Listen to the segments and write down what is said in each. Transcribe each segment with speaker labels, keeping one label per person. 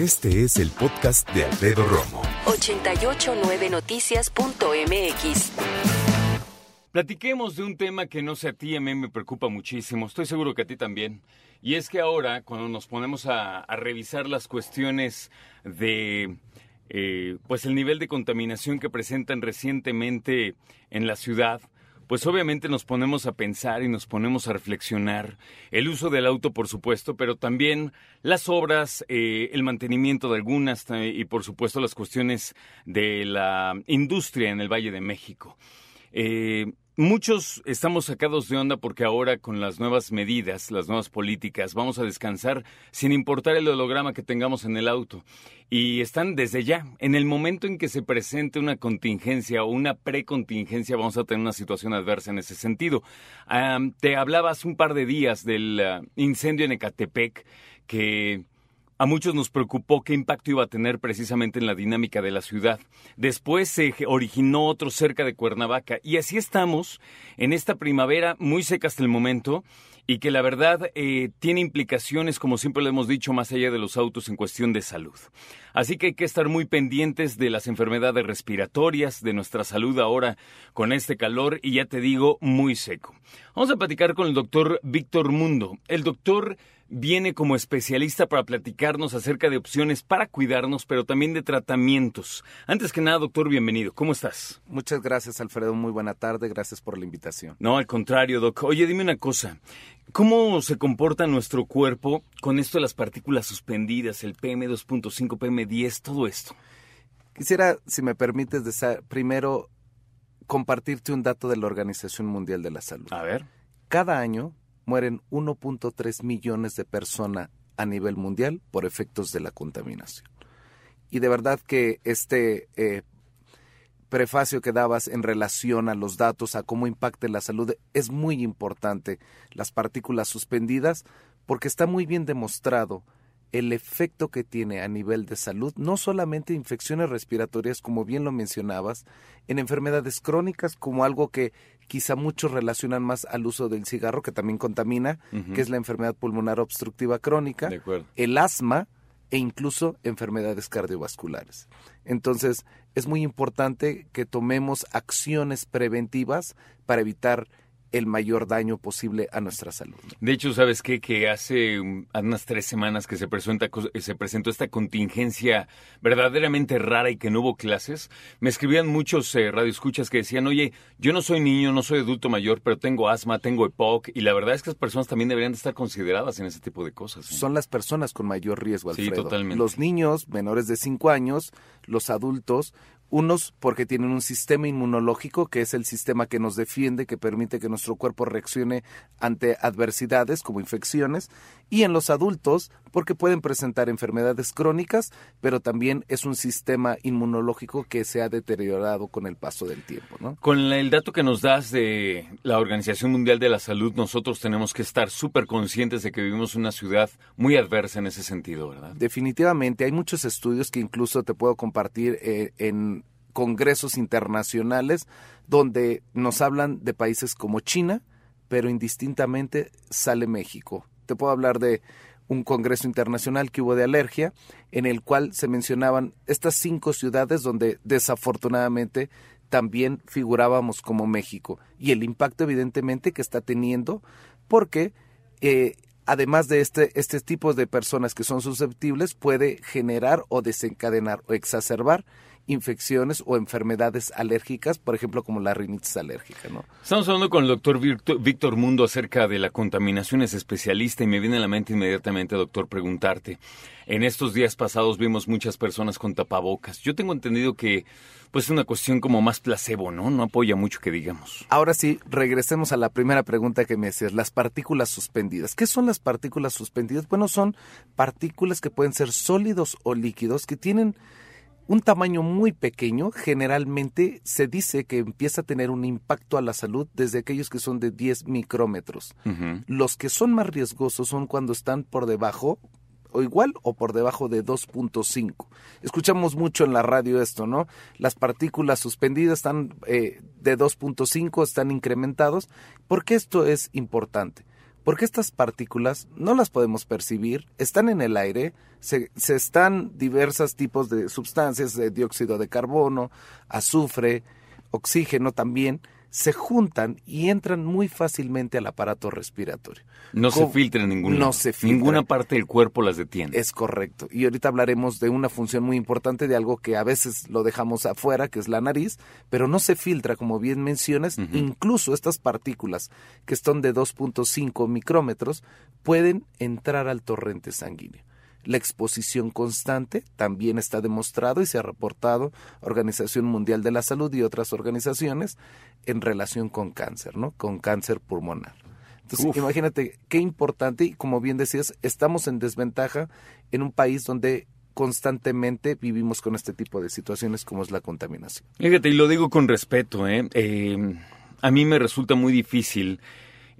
Speaker 1: Este es el podcast de Alfredo Romo.
Speaker 2: 889noticias.mx.
Speaker 3: Platiquemos de un tema que no sé a ti, a mí me preocupa muchísimo, estoy seguro que a ti también. Y es que ahora, cuando nos ponemos a, a revisar las cuestiones de eh, pues el nivel de contaminación que presentan recientemente en la ciudad, pues obviamente nos ponemos a pensar y nos ponemos a reflexionar el uso del auto, por supuesto, pero también las obras, eh, el mantenimiento de algunas y por supuesto las cuestiones de la industria en el Valle de México. Eh, Muchos estamos sacados de onda porque ahora con las nuevas medidas, las nuevas políticas, vamos a descansar sin importar el holograma que tengamos en el auto. Y están desde ya. En el momento en que se presente una contingencia o una precontingencia, vamos a tener una situación adversa en ese sentido. te hablaba hace un par de días del ah, incendio en Ecatepec que a muchos nos preocupó qué impacto iba a tener precisamente en la dinámica de la ciudad. Después se originó otro cerca de Cuernavaca y así estamos en esta primavera muy seca hasta el momento y que la verdad eh, tiene implicaciones, como siempre lo hemos dicho, más allá de los autos en cuestión de salud. Así que hay que estar muy pendientes de las enfermedades respiratorias, de nuestra salud ahora con este calor y ya te digo, muy seco. Vamos a platicar con el doctor Víctor Mundo. El doctor viene como especialista para platicarnos acerca de opciones para cuidarnos, pero también de tratamientos. Antes que nada, doctor, bienvenido. ¿Cómo estás?
Speaker 4: Muchas gracias, Alfredo. Muy buena tarde. Gracias por la invitación.
Speaker 3: No, al contrario, doc. Oye, dime una cosa. ¿Cómo se comporta nuestro cuerpo con esto de las partículas suspendidas, el PM2.5, PM10, todo esto?
Speaker 4: Quisiera, si me permites, primero compartirte un dato de la Organización Mundial de la Salud.
Speaker 3: A ver.
Speaker 4: Cada año mueren 1.3 millones de personas a nivel mundial por efectos de la contaminación. Y de verdad que este eh, prefacio que dabas en relación a los datos, a cómo impacta la salud, es muy importante. Las partículas suspendidas, porque está muy bien demostrado el efecto que tiene a nivel de salud, no solamente infecciones respiratorias, como bien lo mencionabas, en enfermedades crónicas, como algo que quizá muchos relacionan más al uso del cigarro, que también contamina, que es la enfermedad pulmonar obstructiva crónica, el asma e incluso enfermedades cardiovasculares. Entonces, es muy importante que tomemos acciones preventivas para evitar el mayor daño posible a nuestra salud.
Speaker 3: De hecho, ¿sabes qué? Que hace unas tres semanas que se, presenta, se presentó esta contingencia verdaderamente rara y que no hubo clases, me escribían muchos eh, radioescuchas que decían, oye, yo no soy niño, no soy adulto mayor, pero tengo asma, tengo EPOC, y la verdad es que las personas también deberían estar consideradas en ese tipo de cosas.
Speaker 4: ¿eh? Son las personas con mayor riesgo, Alfredo.
Speaker 3: Sí, totalmente.
Speaker 4: Los niños menores de cinco años, los adultos, unos porque tienen un sistema inmunológico, que es el sistema que nos defiende, que permite que nuestro cuerpo reaccione ante adversidades como infecciones, y en los adultos porque pueden presentar enfermedades crónicas, pero también es un sistema inmunológico que se ha deteriorado con el paso del tiempo. ¿no?
Speaker 3: Con el dato que nos das de la Organización Mundial de la Salud, nosotros tenemos que estar súper conscientes de que vivimos una ciudad muy adversa en ese sentido, ¿verdad?
Speaker 4: Definitivamente, hay muchos estudios que incluso te puedo compartir eh, en congresos internacionales donde nos hablan de países como China, pero indistintamente sale México. Te puedo hablar de un congreso internacional que hubo de alergia, en el cual se mencionaban estas cinco ciudades donde desafortunadamente también figurábamos como México. Y el impacto evidentemente que está teniendo porque eh, además de este, este tipo de personas que son susceptibles puede generar o desencadenar o exacerbar infecciones o enfermedades alérgicas, por ejemplo, como la rinitis alérgica. ¿no?
Speaker 3: Estamos hablando con el doctor Víctor Mundo acerca de la contaminación, es especialista y me viene a la mente inmediatamente, doctor, preguntarte. En estos días pasados vimos muchas personas con tapabocas. Yo tengo entendido que pues es una cuestión como más placebo, ¿no? No apoya mucho que digamos.
Speaker 4: Ahora sí, regresemos a la primera pregunta que me hacías, las partículas suspendidas. ¿Qué son las partículas suspendidas? Bueno, son partículas que pueden ser sólidos o líquidos que tienen un tamaño muy pequeño, generalmente se dice que empieza a tener un impacto a la salud desde aquellos que son de 10 micrómetros. Los que son más riesgosos son cuando están por debajo, o igual o por debajo de 2.5. Escuchamos mucho en la radio esto, ¿no? Las partículas suspendidas están eh, de 2.5, están incrementados. ¿Por qué esto es importante? Porque estas partículas no las podemos percibir, están en el aire, se, están diversos tipos de sustancias, de dióxido de carbono, azufre, oxígeno también, se juntan y entran muy fácilmente al aparato respiratorio.
Speaker 3: No se filtra
Speaker 4: No se filtra.
Speaker 3: Ninguna parte del cuerpo las detiene.
Speaker 4: Es correcto. Y ahorita hablaremos de una función muy importante de algo que a veces lo dejamos afuera, que es la nariz, pero no se filtra, como bien mencionas. Incluso estas partículas, que son de 2.5 micrómetros, pueden entrar al torrente sanguíneo. La exposición constante también está demostrado y se ha reportado Organización Mundial de la Salud y otras organizaciones en relación con cáncer, ¿no? Con cáncer pulmonar. Entonces, imagínate qué importante y como bien decías, estamos en desventaja en un país donde constantemente vivimos con este tipo de situaciones como es la contaminación.
Speaker 3: Fíjate, y lo digo con respeto, ¿eh? eh a mí me resulta muy difícil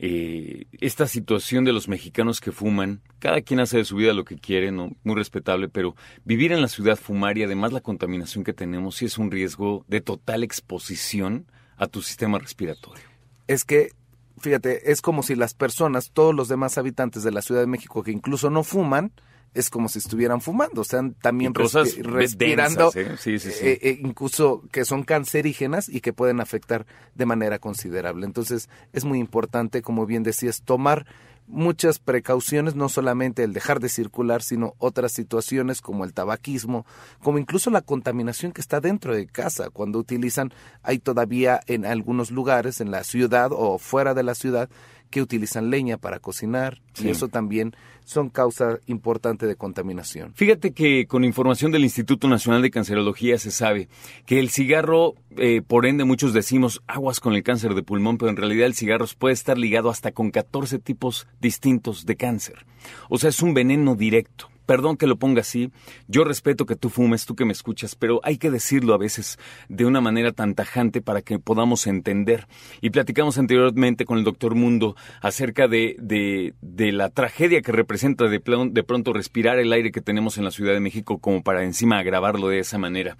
Speaker 3: eh, esta situación de los mexicanos que fuman, cada quien hace de su vida lo que quiere, ¿no? muy respetable, pero vivir en la ciudad fumar y además la contaminación que tenemos sí es un riesgo de total exposición a tu sistema respiratorio.
Speaker 4: Es que, fíjate, es como si las personas, todos los demás habitantes de la Ciudad de México que incluso no fuman, es como si estuvieran fumando, o sea, también respirando,
Speaker 3: ¿eh?
Speaker 4: eh, eh, incluso que son cancerígenas y que pueden afectar de manera considerable. Entonces, es muy importante, como bien decías, tomar muchas precauciones, no solamente el dejar de circular, sino otras situaciones como el tabaquismo, como incluso la contaminación que está dentro de casa, cuando utilizan, hay todavía en algunos lugares, en la ciudad o fuera de la ciudad, que utilizan leña para cocinar y eso también son causa importante de contaminación.
Speaker 3: Fíjate que con información del Instituto Nacional de Cancerología se sabe que el cigarro, eh, por ende muchos decimos aguas con el cáncer de pulmón, pero en realidad el cigarro puede estar ligado hasta con 14 tipos distintos de cáncer. O sea, es un veneno directo perdón que lo ponga así, yo respeto que tú fumes, tú que me escuchas, pero hay que decirlo a veces de una manera tan tajante para que podamos entender. Y platicamos anteriormente con el doctor Mundo acerca de, de, la tragedia que representa de, pronto respirar el aire que tenemos en la Ciudad de México como para encima agravarlo de esa manera.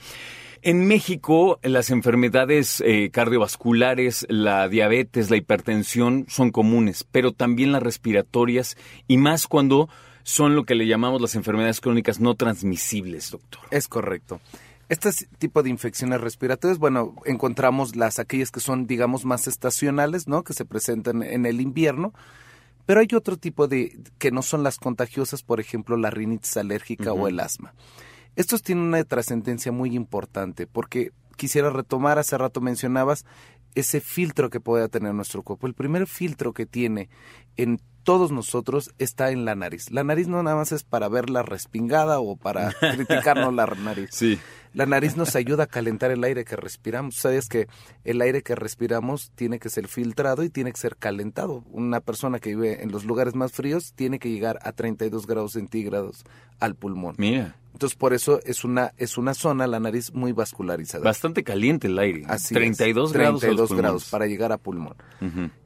Speaker 3: En México, las enfermedades eh, cardiovasculares, la diabetes, la hipertensión son comunes, pero también las respiratorias y más cuando son lo que le llamamos las enfermedades crónicas no transmisibles, doctor.
Speaker 4: Es correcto. Este tipo de infecciones respiratorias, bueno, encontramos las aquellas que son, digamos, más estacionales, ¿no? Que se presentan en el invierno. Pero hay otro tipo de que no son las contagiosas, por ejemplo, la rinitis alérgica o el asma. Estos tienen una trascendencia muy importante porque quisiera retomar, hace rato mencionabas, ese filtro que pueda tener nuestro cuerpo. El primer filtro que tiene en todos nosotros está en la nariz. La nariz no nada más es para ver la respingada o para criticarnos la nariz.
Speaker 3: Sí.
Speaker 4: La nariz nos ayuda a calentar el aire que respiramos. Sabes que el aire que respiramos tiene que ser filtrado y tiene que ser calentado. Una persona que vive en los lugares más fríos tiene que llegar a 32 grados centígrados al pulmón.
Speaker 3: Mira.
Speaker 4: Entonces por eso es una es una zona la nariz muy vascularizada.
Speaker 3: Bastante caliente el aire.
Speaker 4: Así
Speaker 3: 32 grados.
Speaker 4: 32 grados para llegar a pulmón.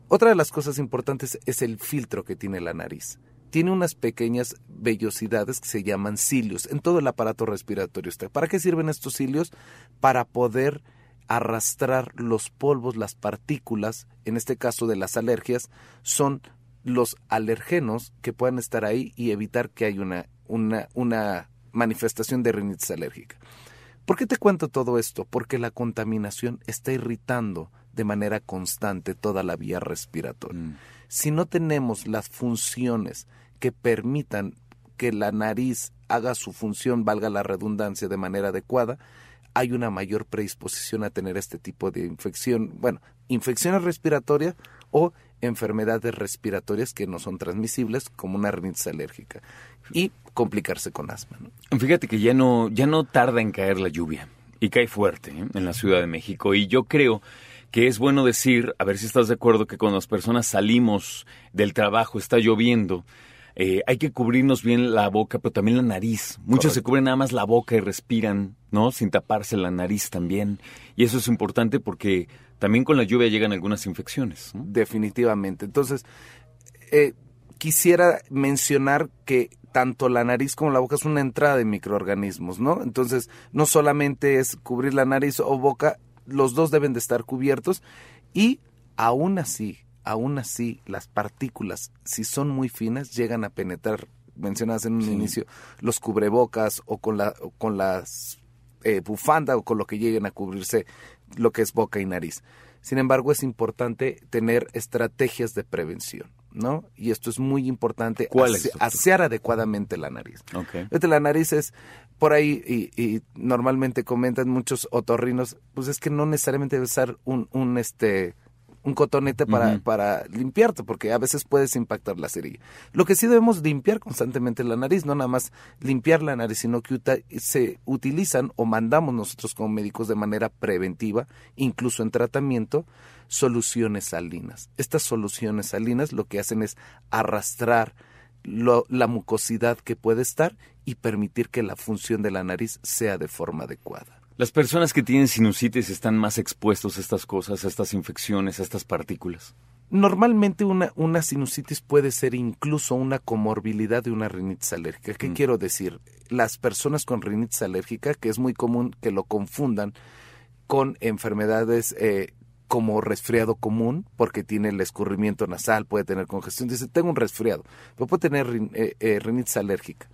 Speaker 4: Otra de las cosas importantes es el filtro que tiene la nariz. Tiene unas pequeñas vellosidades que se llaman cilios en todo el aparato respiratorio. ¿Para qué sirven estos cilios? Para poder arrastrar los polvos, las partículas, en este caso de las alergias, son los alergenos que puedan estar ahí y evitar que haya una, una, una manifestación de rinitis alérgica. ¿Por qué te cuento todo esto? Porque la contaminación está irritando de manera constante toda la vía respiratoria. Mm. Si no tenemos las funciones que permitan que la nariz haga su función, valga la redundancia, de manera adecuada, hay una mayor predisposición a tener este tipo de infección, bueno, infecciones respiratorias o enfermedades respiratorias que no son transmisibles, como una rinitis alérgica, y complicarse con asma.
Speaker 3: Fíjate que ya no, ya no tarda en caer la lluvia, y cae fuerte ¿eh? en la Ciudad de México, y yo creo que es bueno decir, a ver si estás de acuerdo, que cuando las personas salimos del trabajo, está lloviendo, eh, hay que cubrirnos bien la boca, pero también la nariz. Muchos se cubren nada más la boca y respiran, ¿no? Sin taparse la nariz también. Y eso es importante porque también con la lluvia llegan algunas infecciones.
Speaker 4: Definitivamente. Entonces, eh, quisiera mencionar que tanto la nariz como la boca es una entrada de microorganismos, ¿no? Entonces, no solamente es cubrir la nariz o boca, los dos deben de estar cubiertos y aún así, aún así las partículas, si son muy finas, llegan a penetrar, mencionadas en un inicio, los cubrebocas o con, la, con las eh, bufanda o con lo que lleguen a cubrirse lo que es boca y nariz. Sin embargo, es importante tener estrategias de prevención, ¿no? Y esto es muy importante,
Speaker 3: ¿Cuál es,
Speaker 4: asear adecuadamente la nariz.
Speaker 3: Okay.
Speaker 4: La nariz es, por ahí, y, y, normalmente comentan muchos otorrinos, pues es que no necesariamente debe usar un, un este, un cotonete para, uh -huh. para limpiarte, porque a veces puedes impactar la cerilla. Lo que sí debemos limpiar constantemente la nariz, no nada más limpiar la nariz, sino que se utilizan o mandamos nosotros como médicos de manera preventiva, incluso en tratamiento, soluciones salinas. Estas soluciones salinas lo que hacen es arrastrar lo, la mucosidad que puede estar y permitir que la función de la nariz sea de forma adecuada.
Speaker 3: Las personas que tienen sinusitis están más expuestos a estas cosas, a estas infecciones, a estas partículas.
Speaker 4: Normalmente una, una sinusitis puede ser incluso una comorbilidad de una rinitis alérgica. ¿Qué mm. quiero decir? Las personas con rinitis alérgica, que es muy común que lo confundan con enfermedades eh, como resfriado común, porque tiene el escurrimiento nasal, puede tener congestión. Dice, tengo un resfriado, pero puede tener eh, eh, rinitis alérgica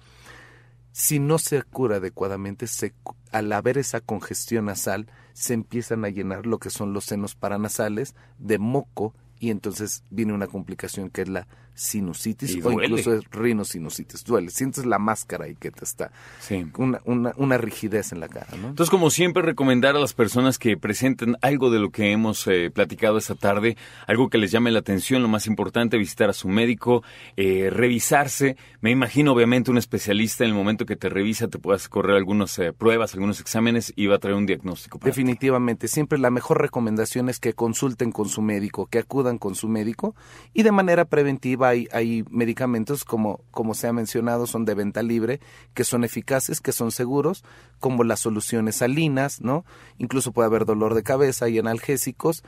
Speaker 4: si no se cura adecuadamente, se, al haber esa congestión nasal, se empiezan a llenar lo que son los senos paranasales de moco y entonces viene una complicación que es la sinusitis o incluso es rinosinusitis. Duele, sientes la máscara y que te está
Speaker 3: sí.
Speaker 4: una, una, una, rigidez en la cara. ¿no?
Speaker 3: Entonces, como siempre, recomendar a las personas que presenten algo de lo que hemos eh, platicado esta tarde, algo que les llame la atención, lo más importante, visitar a su médico, eh, revisarse. Me imagino, obviamente, un especialista en el momento que te revisa te puedas correr algunas eh, pruebas, algunos exámenes y va a traer un diagnóstico. Para
Speaker 4: Definitivamente,
Speaker 3: ti.
Speaker 4: siempre la mejor recomendación es que consulten con su médico, que acudan con su médico y de manera preventiva hay, hay medicamentos, como, como se ha mencionado, son de venta libre, que son eficaces, que son seguros, como las soluciones salinas, ¿no? Incluso puede haber dolor de cabeza y analgésicos.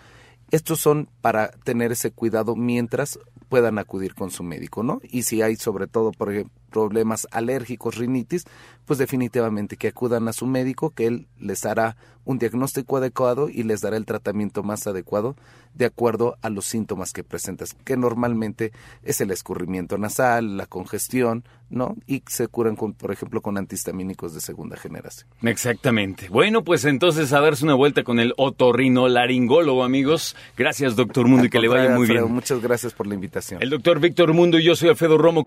Speaker 4: Estos son para tener ese cuidado mientras puedan acudir con su médico, ¿no? Y si hay sobre todo, por ejemplo, problemas alérgicos, rinitis, pues definitivamente que acudan a su médico, que él les hará un diagnóstico adecuado y les dará el tratamiento más adecuado de acuerdo a los síntomas que presentas, que normalmente es el escurrimiento nasal, la congestión, ¿no? Y se curan, con, por ejemplo, con antihistamínicos de segunda generación.
Speaker 3: Exactamente. Bueno, pues entonces a darse una vuelta con el otorrinolaringólogo, amigos. Gracias, doctor Mundo, y que le vaya muy bien.
Speaker 4: Muchas gracias por la invitación.
Speaker 3: El doctor Víctor Mundo y yo soy Alfredo Romo.